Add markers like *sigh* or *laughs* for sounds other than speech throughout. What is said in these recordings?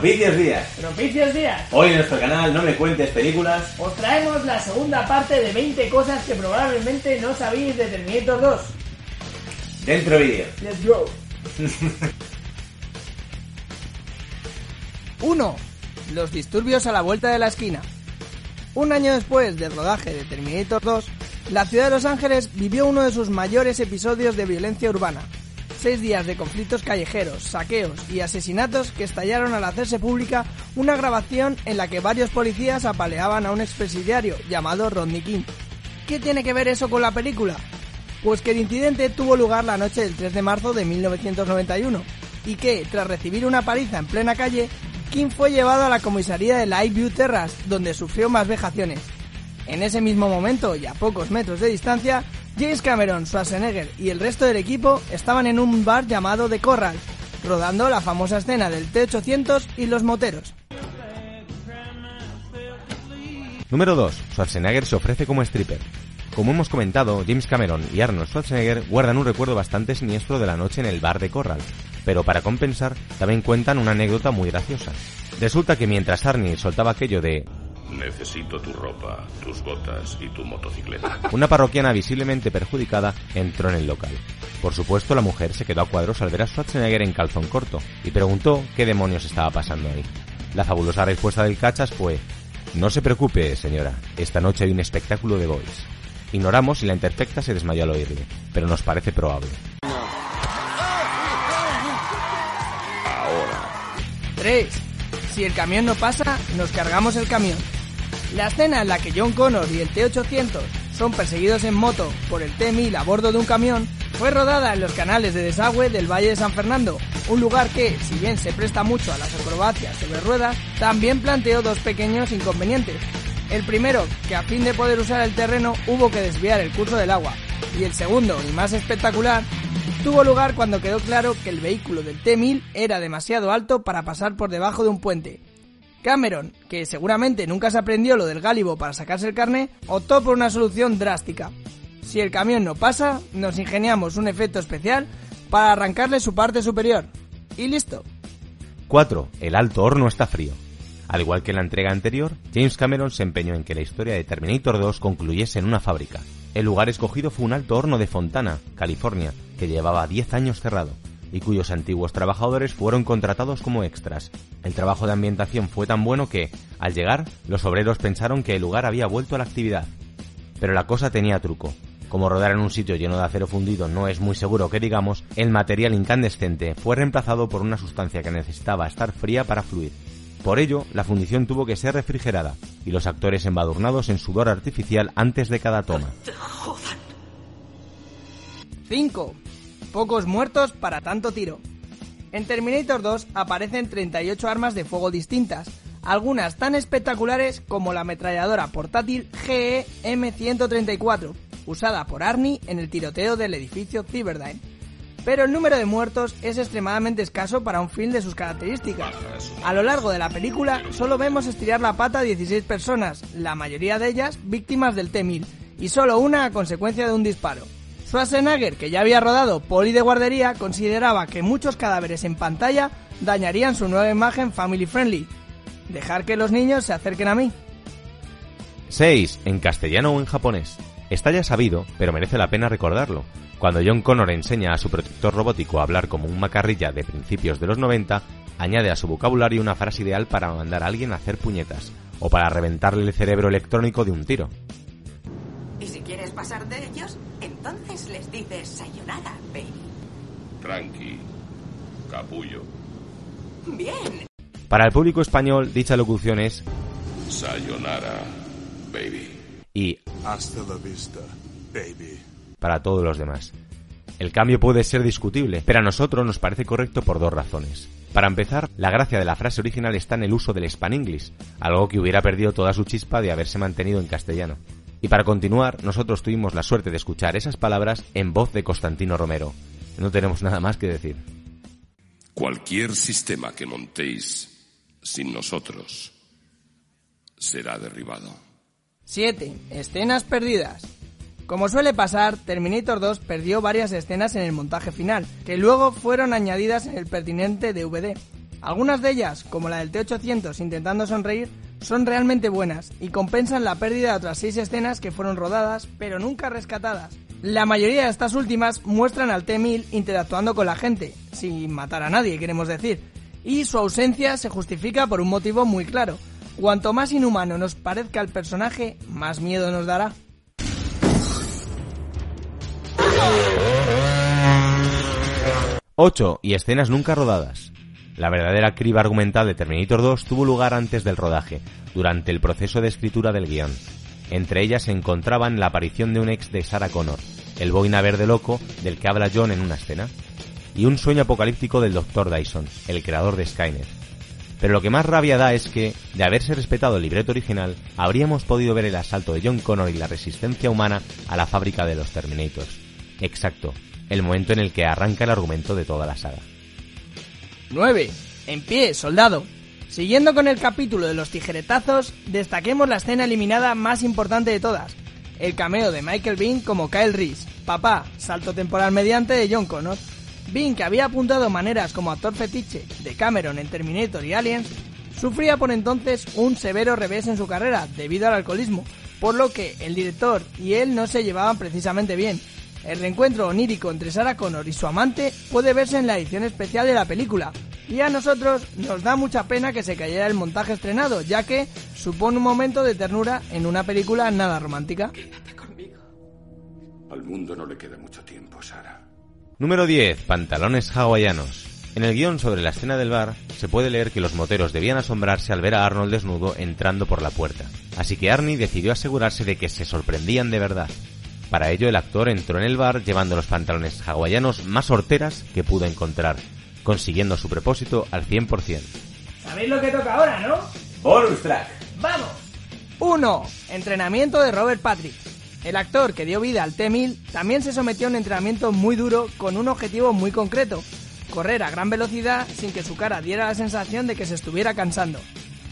Propicios días. Propicios días. Hoy en nuestro canal No me cuentes películas. Os traemos la segunda parte de 20 cosas que probablemente no sabéis de Terminator 2. Dentro vídeo. Let's go. *laughs* 1. Los disturbios a la vuelta de la esquina. Un año después del rodaje de Terminator 2, la ciudad de Los Ángeles vivió uno de sus mayores episodios de violencia urbana. Seis días de conflictos callejeros, saqueos y asesinatos que estallaron al hacerse pública una grabación en la que varios policías apaleaban a un expresidiario llamado Rodney King. ¿Qué tiene que ver eso con la película? Pues que el incidente tuvo lugar la noche del 3 de marzo de 1991 y que, tras recibir una paliza en plena calle, King fue llevado a la comisaría de View Terrace, donde sufrió más vejaciones. En ese mismo momento y a pocos metros de distancia, James Cameron, Schwarzenegger y el resto del equipo estaban en un bar llamado The Corral, rodando la famosa escena del T-800 y los moteros. Número 2. Schwarzenegger se ofrece como stripper. Como hemos comentado, James Cameron y Arnold Schwarzenegger guardan un recuerdo bastante siniestro de la noche en el bar de Corral, pero para compensar también cuentan una anécdota muy graciosa. Resulta que mientras Arnie soltaba aquello de Necesito tu ropa, tus botas y tu motocicleta. Una parroquiana visiblemente perjudicada entró en el local. Por supuesto, la mujer se quedó a cuadros al ver a Schwarzenegger en calzón corto y preguntó qué demonios estaba pasando ahí. La fabulosa respuesta del cachas fue, no se preocupe, señora, esta noche hay un espectáculo de boys. Ignoramos si la interfecta se desmayó al oírle, pero nos parece probable. 3. Si el camión no pasa, nos cargamos el camión. La escena en la que John Connor y el T-800 son perseguidos en moto por el T-1000 a bordo de un camión fue rodada en los canales de desagüe del Valle de San Fernando, un lugar que, si bien se presta mucho a las acrobacias sobre ruedas, también planteó dos pequeños inconvenientes. El primero, que a fin de poder usar el terreno hubo que desviar el curso del agua. Y el segundo, y más espectacular, tuvo lugar cuando quedó claro que el vehículo del T-1000 era demasiado alto para pasar por debajo de un puente. Cameron, que seguramente nunca se aprendió lo del gálibo para sacarse el carné, optó por una solución drástica. Si el camión no pasa, nos ingeniamos un efecto especial para arrancarle su parte superior. Y listo. 4. El alto horno está frío. Al igual que en la entrega anterior, James Cameron se empeñó en que la historia de Terminator 2 concluyese en una fábrica. El lugar escogido fue un alto horno de Fontana, California, que llevaba 10 años cerrado y cuyos antiguos trabajadores fueron contratados como extras. El trabajo de ambientación fue tan bueno que, al llegar, los obreros pensaron que el lugar había vuelto a la actividad. Pero la cosa tenía truco. Como rodar en un sitio lleno de acero fundido no es muy seguro que digamos, el material incandescente fue reemplazado por una sustancia que necesitaba estar fría para fluir. Por ello, la fundición tuvo que ser refrigerada y los actores embadurnados en sudor artificial antes de cada toma. 5. Pocos muertos para tanto tiro. En Terminator 2 aparecen 38 armas de fuego distintas, algunas tan espectaculares como la ametralladora portátil GE M134, usada por Arnie en el tiroteo del edificio Cyberdyne. Pero el número de muertos es extremadamente escaso para un film de sus características. A lo largo de la película solo vemos estirar la pata a 16 personas, la mayoría de ellas víctimas del T-1000, y solo una a consecuencia de un disparo. Schwarzenegger, que ya había rodado Poli de guardería, consideraba que muchos cadáveres en pantalla dañarían su nueva imagen family friendly. Dejar que los niños se acerquen a mí. 6. En castellano o en japonés. Está ya sabido, pero merece la pena recordarlo. Cuando John Connor enseña a su protector robótico a hablar como un macarrilla de principios de los 90, añade a su vocabulario una frase ideal para mandar a alguien a hacer puñetas, o para reventarle el cerebro electrónico de un tiro. Y si quieres pasar de ellos, entonces les dices sayonara, baby. Tranqui, capullo. Bien. Para el público español, dicha locución es Sayonara, baby. y Hasta la vista, baby. para todos los demás. El cambio puede ser discutible, pero a nosotros nos parece correcto por dos razones. Para empezar, la gracia de la frase original está en el uso del Span English, algo que hubiera perdido toda su chispa de haberse mantenido en castellano. Y para continuar, nosotros tuvimos la suerte de escuchar esas palabras en voz de Constantino Romero. No tenemos nada más que decir. Cualquier sistema que montéis sin nosotros será derribado. 7. Escenas perdidas. Como suele pasar, Terminator 2 perdió varias escenas en el montaje final, que luego fueron añadidas en el pertinente DVD. Algunas de ellas, como la del T-800 intentando sonreír, son realmente buenas y compensan la pérdida de otras 6 escenas que fueron rodadas, pero nunca rescatadas. La mayoría de estas últimas muestran al T-1000 interactuando con la gente, sin matar a nadie, queremos decir, y su ausencia se justifica por un motivo muy claro. Cuanto más inhumano nos parezca el personaje, más miedo nos dará. 8. Y escenas nunca rodadas. La verdadera criba argumental de Terminator 2 tuvo lugar antes del rodaje, durante el proceso de escritura del guion. Entre ellas se encontraban la aparición de un ex de Sarah Connor, el boina verde loco del que habla John en una escena, y un sueño apocalíptico del Dr. Dyson, el creador de Skynet. Pero lo que más rabia da es que, de haberse respetado el libreto original, habríamos podido ver el asalto de John Connor y la resistencia humana a la fábrica de los Terminators. Exacto, el momento en el que arranca el argumento de toda la saga. 9. En pie, soldado. Siguiendo con el capítulo de los tijeretazos, destaquemos la escena eliminada más importante de todas, el cameo de Michael Bean como Kyle Reese, papá, salto temporal mediante de John Connor. Bean, que había apuntado maneras como actor fetiche de Cameron en Terminator y Aliens, sufría por entonces un severo revés en su carrera debido al alcoholismo, por lo que el director y él no se llevaban precisamente bien, el reencuentro onírico entre Sarah Connor y su amante puede verse en la edición especial de la película, y a nosotros nos da mucha pena que se cayera el montaje estrenado, ya que supone un momento de ternura en una película nada romántica. Al mundo no le queda mucho tiempo, Sara. Número 10. Pantalones hawaianos. En el guion sobre la escena del bar se puede leer que los moteros debían asombrarse al ver a Arnold desnudo entrando por la puerta, así que Arnie decidió asegurarse de que se sorprendían de verdad. Para ello el actor entró en el bar llevando los pantalones hawaianos más horteras que pudo encontrar, consiguiendo su propósito al 100%. ¿Sabéis lo que toca ahora, no? Bonus track. ¡Vamos! 1. Entrenamiento de Robert Patrick. El actor que dio vida al T-1000 también se sometió a un entrenamiento muy duro con un objetivo muy concreto, correr a gran velocidad sin que su cara diera la sensación de que se estuviera cansando.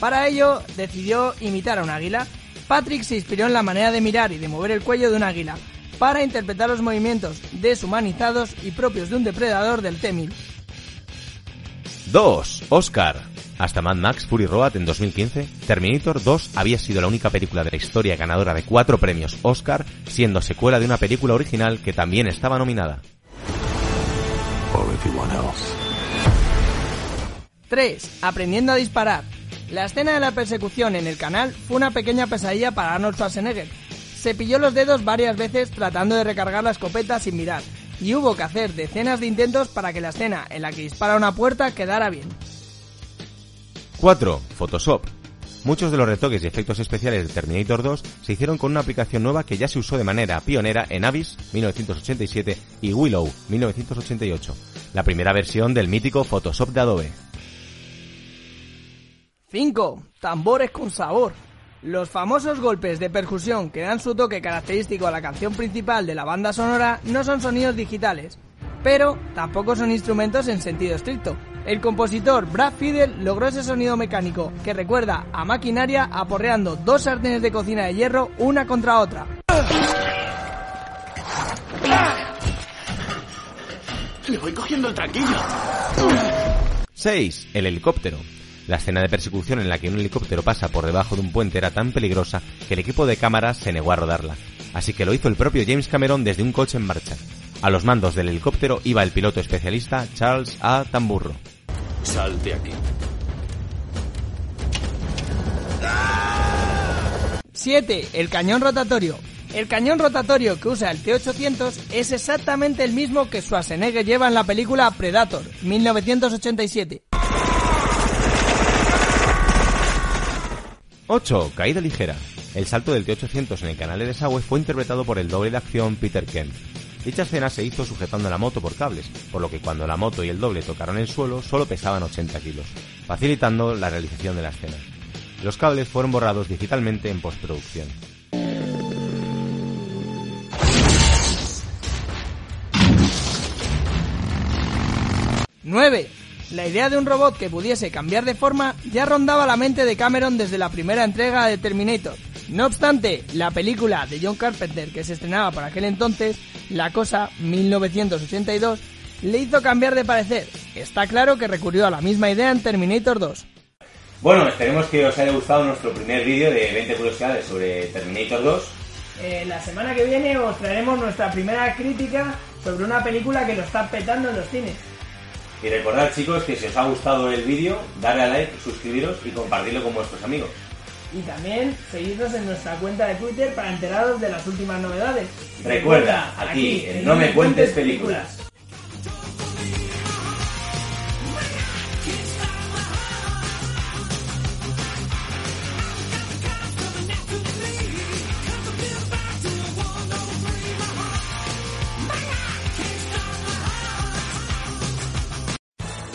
Para ello decidió imitar a un águila Patrick se inspiró en la manera de mirar y de mover el cuello de un águila para interpretar los movimientos deshumanizados y propios de un depredador del T-1000. 2. Oscar. Hasta Mad Max Fury Road en 2015, Terminator 2 había sido la única película de la historia ganadora de cuatro premios Oscar, siendo secuela de una película original que también estaba nominada. 3. Aprendiendo a disparar. La escena de la persecución en el canal fue una pequeña pesadilla para Arnold Schwarzenegger. Se pilló los dedos varias veces tratando de recargar la escopeta sin mirar, y hubo que hacer decenas de intentos para que la escena en la que dispara una puerta quedara bien. 4. Photoshop. Muchos de los retoques y efectos especiales de Terminator 2 se hicieron con una aplicación nueva que ya se usó de manera pionera en Abyss 1987 y Willow 1988, la primera versión del mítico Photoshop de Adobe. 5. Tambores con sabor. Los famosos golpes de percusión que dan su toque característico a la canción principal de la banda sonora no son sonidos digitales, pero tampoco son instrumentos en sentido estricto. El compositor Brad Fiedel logró ese sonido mecánico que recuerda a maquinaria aporreando dos sartenes de cocina de hierro una contra otra. Le voy cogiendo el tranquillo. 6. El helicóptero. La escena de persecución en la que un helicóptero pasa por debajo de un puente era tan peligrosa que el equipo de cámaras se negó a rodarla, así que lo hizo el propio James Cameron desde un coche en marcha. A los mandos del helicóptero iba el piloto especialista Charles A. Tamburro. Salte aquí. 7. El cañón rotatorio. El cañón rotatorio que usa el T-800 es exactamente el mismo que Schwarzenegger lleva en la película Predator, 1987. 8. Caída ligera. El salto del T-800 en el canal de desagüe fue interpretado por el doble de acción Peter Kent. Dicha escena se hizo sujetando la moto por cables, por lo que cuando la moto y el doble tocaron el suelo solo pesaban 80 kilos, facilitando la realización de la escena. Los cables fueron borrados digitalmente en postproducción. 9. La idea de un robot que pudiese cambiar de forma ya rondaba la mente de Cameron desde la primera entrega de Terminator. No obstante, la película de John Carpenter que se estrenaba por aquel entonces, La Cosa 1982, le hizo cambiar de parecer. Está claro que recurrió a la misma idea en Terminator 2. Bueno, esperemos que os haya gustado nuestro primer vídeo de 20 curiosidades sobre Terminator 2. Eh, la semana que viene os traeremos nuestra primera crítica sobre una película que lo está petando en los cines. Y recordad chicos que si os ha gustado el vídeo, darle a like, suscribiros y compartirlo con vuestros amigos. Y también seguidnos en nuestra cuenta de Twitter para enteraros de las últimas novedades. Recuerda, aquí en No Me Cuentes Películas.